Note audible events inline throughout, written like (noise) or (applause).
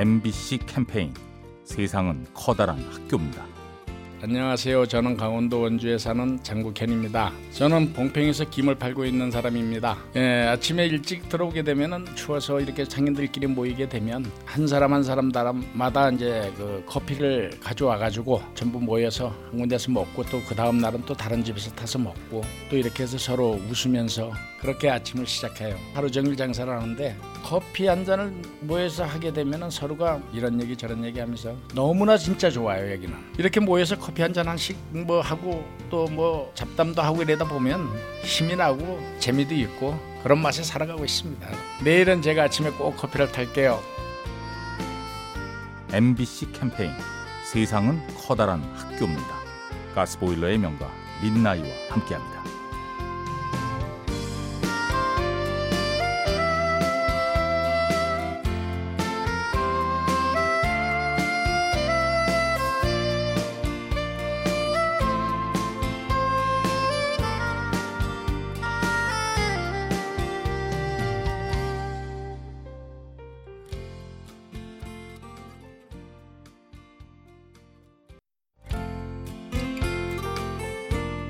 MBC 캠페인 세상은 커다란 학교입니다. 안녕하세요. 저는 강원도 원주에 사는 장국현입니다. 저는 봉평에서 김을 팔고 있는 사람입니다. 예, 아침에 일찍 들어오게 되면은 추워서 이렇게 장인들끼리 모이게 되면 한 사람 한 사람마다 이제 그 커피를 가져와 가지고 전부 모여서 한 군데서 먹고 또 그 다음 날은 또 다른 집에서 타서 먹고 또 이렇게 해서 서로 웃으면서 그렇게 아침을 시작해요. 하루 종일 장사를 하는데 커피 한 잔을 모여서 하게 되면은 서로가 이런 얘기 저런 얘기 하면서 너무나 진짜 좋아요 여기는 이렇게 모여서 커피 한 잔 한씩 뭐 하고 또 뭐 잡담도 하고 이러다 보면 힘이 나고 재미도 있고 그런 맛에 살아가고 있습니다. 내일은 제가 아침에 꼭 커피를 탈게요. MBC 캠페인 세상은 커다란 학교입니다. 가스보일러의 명가 민나이와 함께합니다.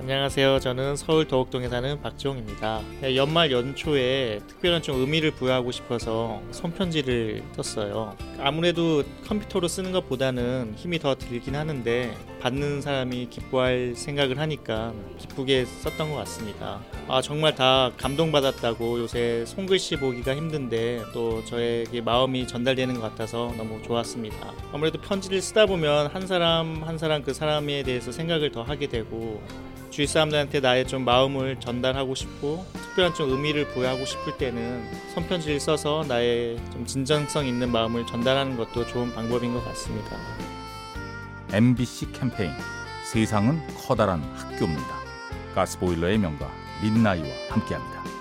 안녕하세요. 저는 서울 도곡동에 사는 박지홍입니다. 네, 연말 연초에 특별한 좀 의미를 부여하고 싶어서 손편지를 썼어요. 아무래도 컴퓨터로 쓰는 것보다는 힘이 더 들긴 하는데 받는 사람이 기뻐할 생각을 하니까 기쁘게 썼던 것 같습니다. 아 정말 다 감동받았다고 요새 손글씨 보기가 힘든데 또 저에게 마음이 전달되는 것 같아서 너무 좋았습니다. 아무래도 편지를 쓰다 보면 한 사람 한 사람 그 사람에 대해서 생각을 더 하게 되고 주위 사람들한테 나의 좀 마음을 전달하고 싶고 특별한 좀 의미를 부여하고 싶을 때는 손편지를 써서 나의 좀 진정성 있는 마음을 전달하는 것도 좋은 방법인 것 같습니다. MBC 캠페인 세상은 커다란 학교입니다. 가스보일러의 명가 민나이와 함께합니다.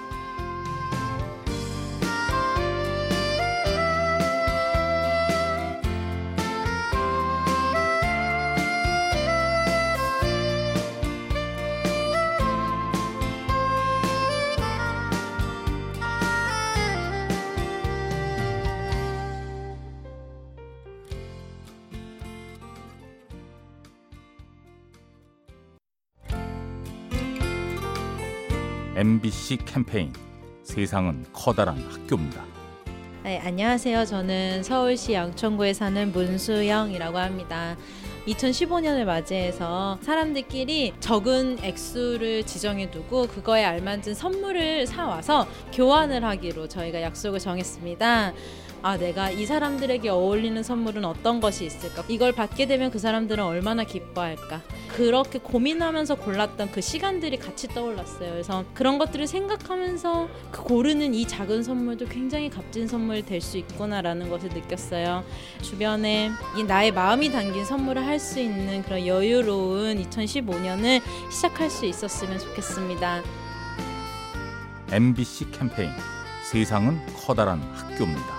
MBC 캠페인 세상은 커다란 학교입니다. 네, 안녕하세요. 저는 서울시 양천구에 사는 문수영이라고 합니다. 2015년을 맞이해서 사람들끼리 적은 액수를 지정해 두고 그거에 알맞은 선물을 사와서 교환을 하기로 저희가 약속을 정했습니다. 아, 내가 이 사람들에게 어울리는 선물은 어떤 것이 있을까? 이걸 받게 되면 그 사람들은 얼마나 기뻐할까? 그렇게 고민하면서 골랐던 그 시간들이 같이 떠올랐어요. 그래서 그런 것들을 생각하면서 그 고르는 이 작은 선물도 굉장히 값진 선물이 될 수 있구나라는 것을 느꼈어요. 주변에 이 나의 마음이 담긴 선물을 할 수 있는 그런 여유로운 2015년을 시작할 수 있었으면 좋겠습니다. MBC 캠페인 세상은 커다란 학교입니다.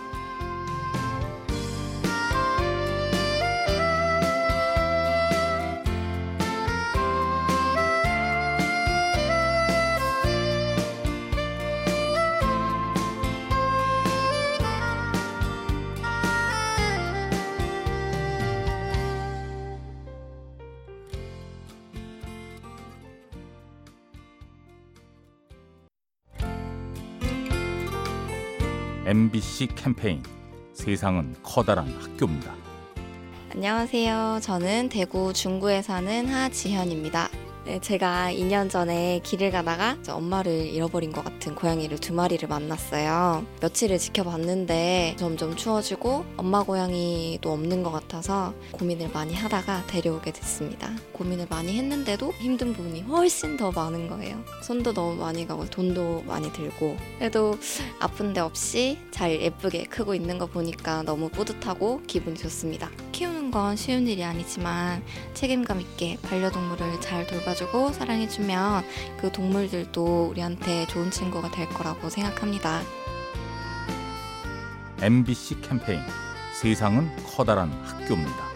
MBC 캠페인 세상은 커다란 학교입니다. 안녕하세요. 저는 대구 중구에 사는 하지현입니다. 네, 제가 2년 전에 길을 가다가 엄마를 잃어버린 것 같은 고양이를 두 마리를 만났어요. 며칠을 지켜봤는데 점점 추워지고 엄마 고양이도 없는 것 같아서 고민을 많이 하다가 데려오게 됐습니다. 고민을 많이 했는데도 힘든 부분이 훨씬 더 많은 거예요. 손도 너무 많이 가고 돈도 많이 들고 그래도 아픈 데 없이 잘 예쁘게 크고 있는 거 보니까 너무 뿌듯하고 기분이 좋습니다. 키우는 건 쉬운 일이 아니지만 책임감 있게 반려동물을 잘 돌봐 가지고 사랑해주면 그 동물들도 우리한테 좋은 친구가 될 거라고 생각합니다. MBC 캠페인 세상은 커다란 학교입니다.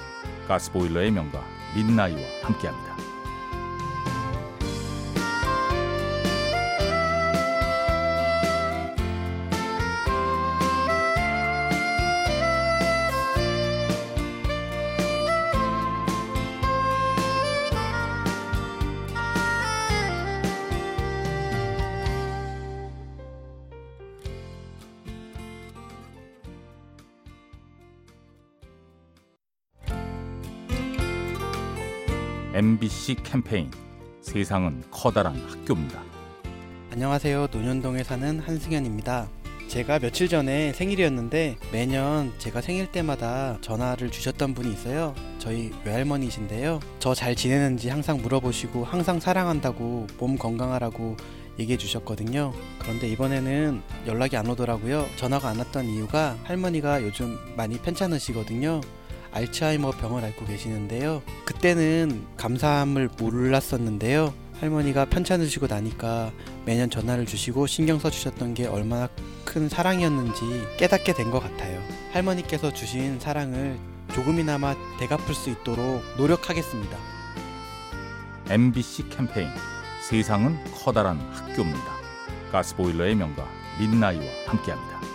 가스보일러의 명가 민나이와 함께합니다. MBC 캠페인 세상은 커다란 학교입니다. 안녕하세요. 논현동에 사는 한승현입니다. 제가 며칠 전에 생일이었는데 매년 제가 생일 때마다 전화를 주셨던 분이 있어요. 저희 외할머니이신데요. 저 잘 지내는지 항상 물어보시고 항상 사랑한다고 몸 건강하라고 얘기해 주셨거든요. 그런데 이번에는 연락이 안 오더라고요. 전화가 안 왔던 이유가 할머니가 요즘 많이 편찮으시거든요. 알츠하이머 병을 앓고 계시는데요. 그때는 감사함을 몰랐었는데요. 할머니가 편찮으 시고 나니까 매년 전화를 주시고 신경 써주셨던 게 얼마나 큰 사랑이었는지 깨닫게 된 것 같아요. 할머니께서 주신 사랑을 조금이나마 되갚을 수 있도록 노력하겠습니다. MBC 캠페인 세상은 커다란 학교입니다. 가스보일러의 명가 민나이와 함께합니다.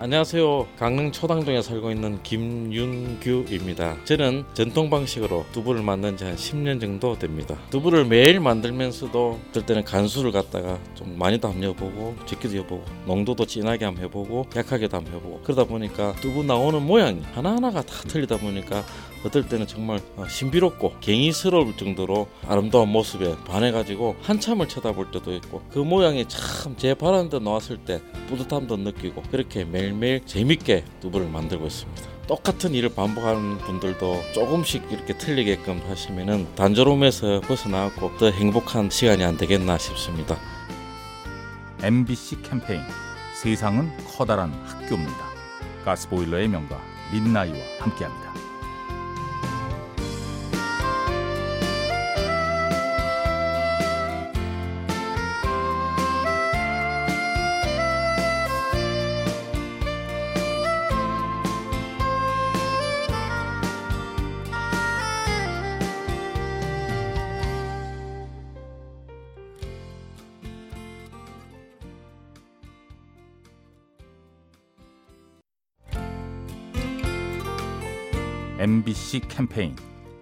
안녕하세요. 강릉 초당동에 살고 있는 김윤규입니다. 저는 전통 방식으로 두부를 만든 지 한 10년 정도 됩니다. 두부를 매일 만들면서도 어떨 때는 간수를 갖다가 좀 많이도 한번 해보고 적게도 해보고 농도도 진하게 한번 해보고 약하게도 한번 해보고 그러다 보니까 두부 나오는 모양이 하나하나가 다 틀리다 보니까 어떨 때는 정말 신비롭고 갱이스러울 정도로 아름다운 모습에 반해가지고 한참을 쳐다볼 때도 있고 그 모양이 참 제 바라는데 나왔을 때 뿌듯함도 느끼고 그렇게 매일매일 재밌게 두부를 만들고 있습니다. 똑같은 일을 반복하는 분들도 조금씩 이렇게 틀리게끔 하시면은 단조로움에서 벗어나고 더 행복한 시간이 안 되겠나 싶습니다. MBC 캠페인 세상은 커다란 학교입니다. 가스보일러의 명가 민나이와 함께합니다. MBC 캠페인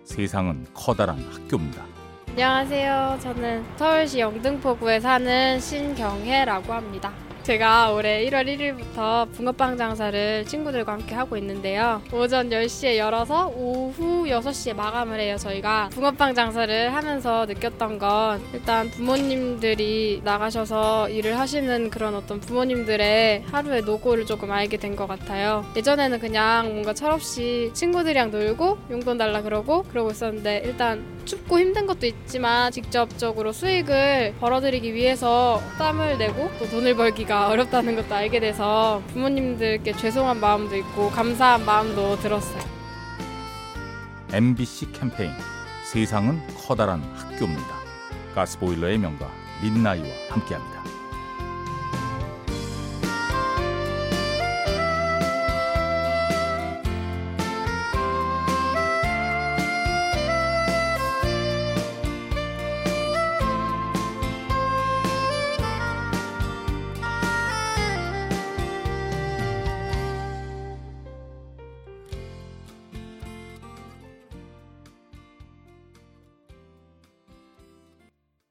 세상은 커다란 학교입니다. 안녕하세요. 저는 서울시 영등포구에 사는 신경혜라고 합니다. 제가 올해 1월 1일부터 붕어빵 장사를 친구들과 함께 하고 있는데요. 오전 10시에 열어서 오후 6시에 마감을 해요, 저희가. 붕어빵 장사를 하면서 느꼈던 건 일단 부모님들이 나가셔서 일을 하시는 그런 어떤 부모님들의 하루의 노고를 조금 알게 된 것 같아요. 예전에는 그냥 뭔가 철없이 친구들이랑 놀고 용돈 달라 그러고 그러고 있었는데 일단 춥고 힘든 것도 있지만 직접적으로 수익을 벌어들이기 위해서 땀을 내고 또 돈을 벌기가 (laughs) 어렵다는 것도 알게 돼서 부모님들께 죄송한 마음도 있고 감사한 마음도 들었어요. MBC 캠페인 세상은 커다란 학교입니다. 가스보일러의 명가 민나이와 함께합니다.